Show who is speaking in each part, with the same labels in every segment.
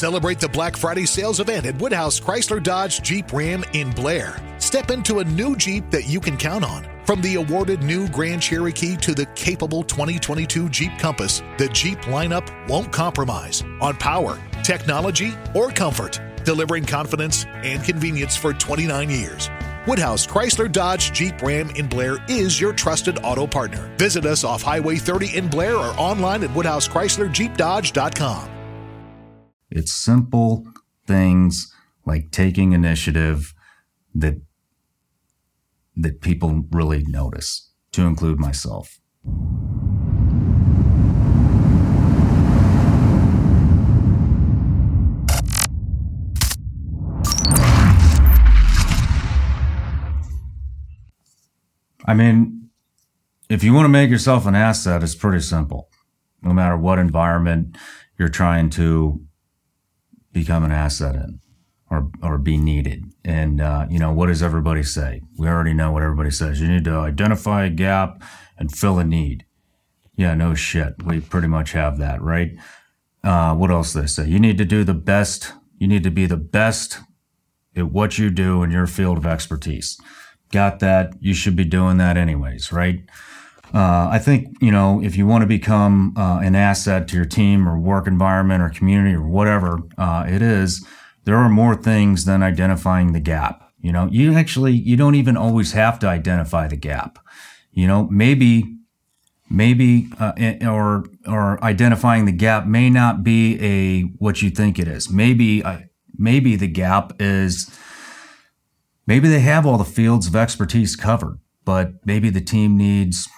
Speaker 1: Celebrate the Black Friday sales event at Woodhouse Chrysler Dodge Jeep Ram in Blair. Step into a new Jeep that you can count on. From the awarded new Grand Cherokee to the capable 2022 Jeep Compass, the Jeep lineup won't compromise on power, technology, or comfort, delivering confidence and convenience for 29 years. Woodhouse Chrysler Dodge Jeep Ram in Blair is your trusted auto partner. Visit us off Highway 30 in Blair or online at WoodhouseChryslerJeepDodge.com.
Speaker 2: It's simple things like taking initiative that that people really notice, to include myself. I mean, if you want to make yourself an asset, it's pretty simple. No matter what environment you're trying to become an asset in or, or be needed. And, uh, you know, what does everybody say? We already know what everybody says. You need to identify a gap and fill a need. Yeah, no shit. We pretty much have that, right? Uh, what else they say? You need to do the best. You need to be the best at what you do in your field of expertise. Got that? You should be doing that anyways, right? Uh, I think, you know, if you want to become uh, an asset to your team or work environment or community or whatever uh, it is, there are more things than identifying the gap. You know, you actually, you don't even always have to identify the gap. You know, maybe, maybe, uh, or, or identifying the gap may not be a, what you think it is. Maybe, uh, maybe the gap is, maybe they have all the fields of expertise covered, but maybe the team needs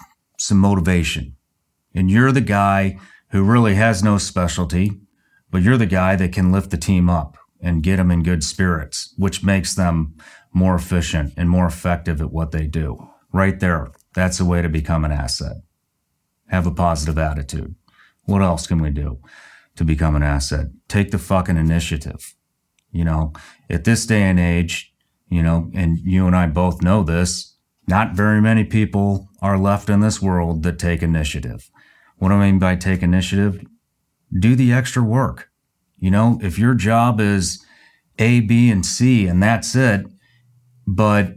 Speaker 2: some motivation. And you're the guy who really has no specialty, but you're the guy that can lift the team up and get them in good spirits, which makes them more efficient and more effective at what they do. Right there. That's a way to become an asset. Have a positive attitude. What else can we do to become an asset? Take the fucking initiative. You know, at this day and age, you know, and you and I both know this, not very many people are left in this world that take initiative. What do I mean by take initiative? Do the extra work. You know, if your job is A, B, and C, and that's it, but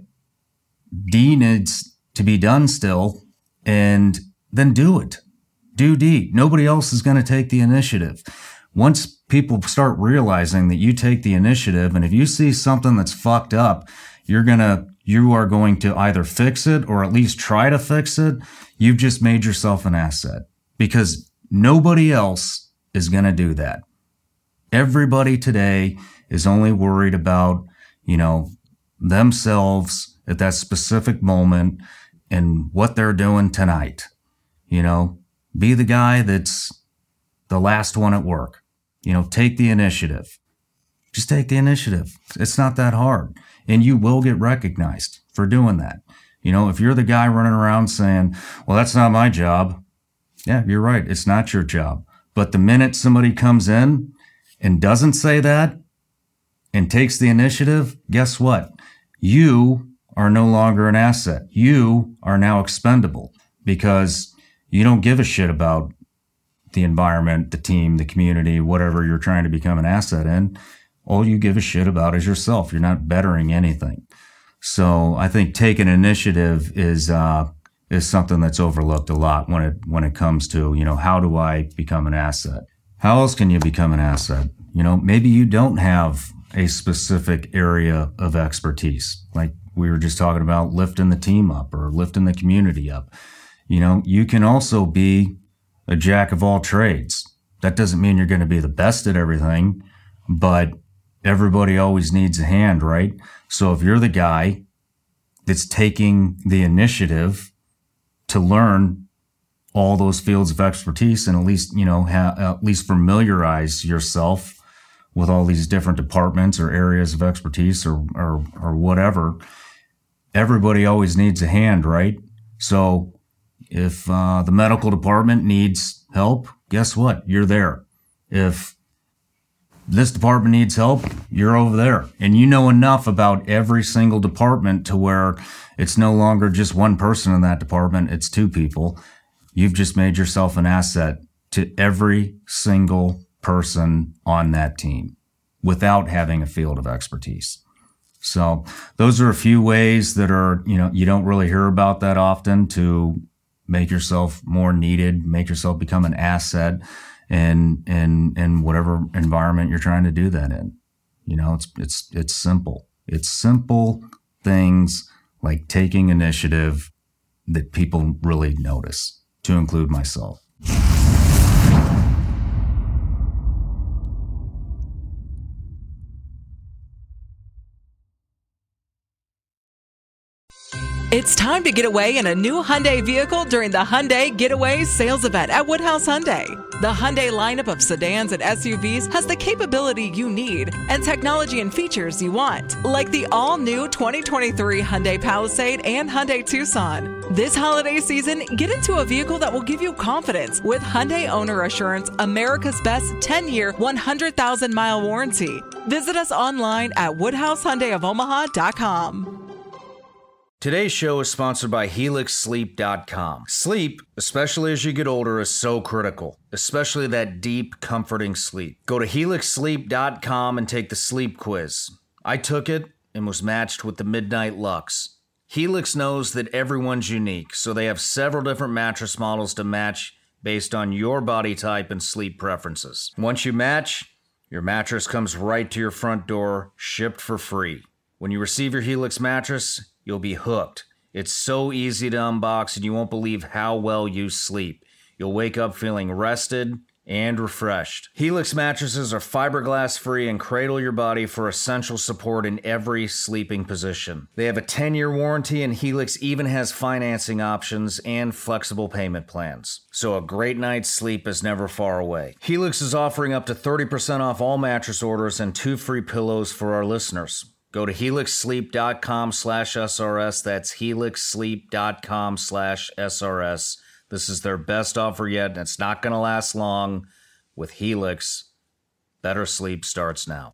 Speaker 2: D needs to be done still, and then do it. Do D. Nobody else is going to take the initiative. Once people start realizing that you take the initiative, and if you see something that's fucked up, you're going to you are going to either fix it or at least try to fix it. You've just made yourself an asset because nobody else is going to do that. Everybody today is only worried about, you know, themselves at that specific moment and what they're doing tonight. You know, be the guy that's the last one at work. You know, take the initiative. Just take the initiative. It's not that hard. And you will get recognized for doing that. You know, if you're the guy running around saying, well, that's not my job. Yeah, you're right. It's not your job. But the minute somebody comes in and doesn't say that and takes the initiative, guess what? You are no longer an asset. You are now expendable because you don't give a shit about the environment, the team, the community, whatever you're trying to become an asset in. All you give a shit about is yourself. You're not bettering anything. So I think taking initiative is uh, is something that's overlooked a lot when it when it comes to you know how do I become an asset? How else can you become an asset? You know, maybe you don't have a specific area of expertise. Like we were just talking about lifting the team up or lifting the community up. You know, you can also be a jack of all trades. That doesn't mean you're going to be the best at everything, but everybody always needs a hand, right? So if you're the guy that's taking the initiative to learn all those fields of expertise and at least, you know, ha- at least familiarize yourself with all these different departments or areas of expertise or, or, or whatever. Everybody always needs a hand, right? So if uh, the medical department needs help, guess what? You're there. If this department needs help, you're over there. And you know enough about every single department to where it's no longer just one person in that department, it's two people. You've just made yourself an asset to every single person on that team.
Speaker 3: without having a field of expertise. So those are a few ways that are, you know, you don't really hear about that often to make yourself more needed, make yourself become an asset in in in whatever environment you're trying to do that in. You know, it's it's it's simple. It's simple things like taking initiative that people really notice, to include myself.
Speaker 4: It's time to get away in a new Hyundai vehicle during the Hyundai Getaway Sales Event at Woodhouse Hyundai. The Hyundai lineup of sedans and SUVs has the capability you need and technology and features you want, like the all-new 2023 Hyundai Palisade and Hyundai Tucson. This holiday season, get into a vehicle that will give you confidence with Hyundai Owner Assurance, America's best 10-year, 100,000-mile warranty. Visit us online at woodhousehyundaiofomaha.com.
Speaker 2: Today's show is sponsored by HelixSleep.com. Sleep, especially as you get older, is so critical, especially that deep, comforting sleep. Go to HelixSleep.com and take the sleep quiz. I took it and was matched with the Midnight Lux. Helix knows that everyone's unique, so they have several different mattress models to match based on your body type and sleep preferences. Once you match, your mattress comes right to your front door, shipped for free. When you receive your Helix mattress, you'll be hooked. It's so easy to unbox, and you won't believe how well you sleep. You'll wake up feeling rested and refreshed. Helix mattresses are fiberglass free and cradle your body for essential support in every sleeping position. They have a 10 year warranty, and Helix even has financing options and flexible payment plans. So a great night's sleep is never far away. Helix is offering up to 30% off all mattress orders and two free pillows for our listeners. Go to helixsleep.com slash SRS. That's helixsleep.com slash SRS. This is their best offer yet, and it's not going to last long. With Helix, better sleep starts now.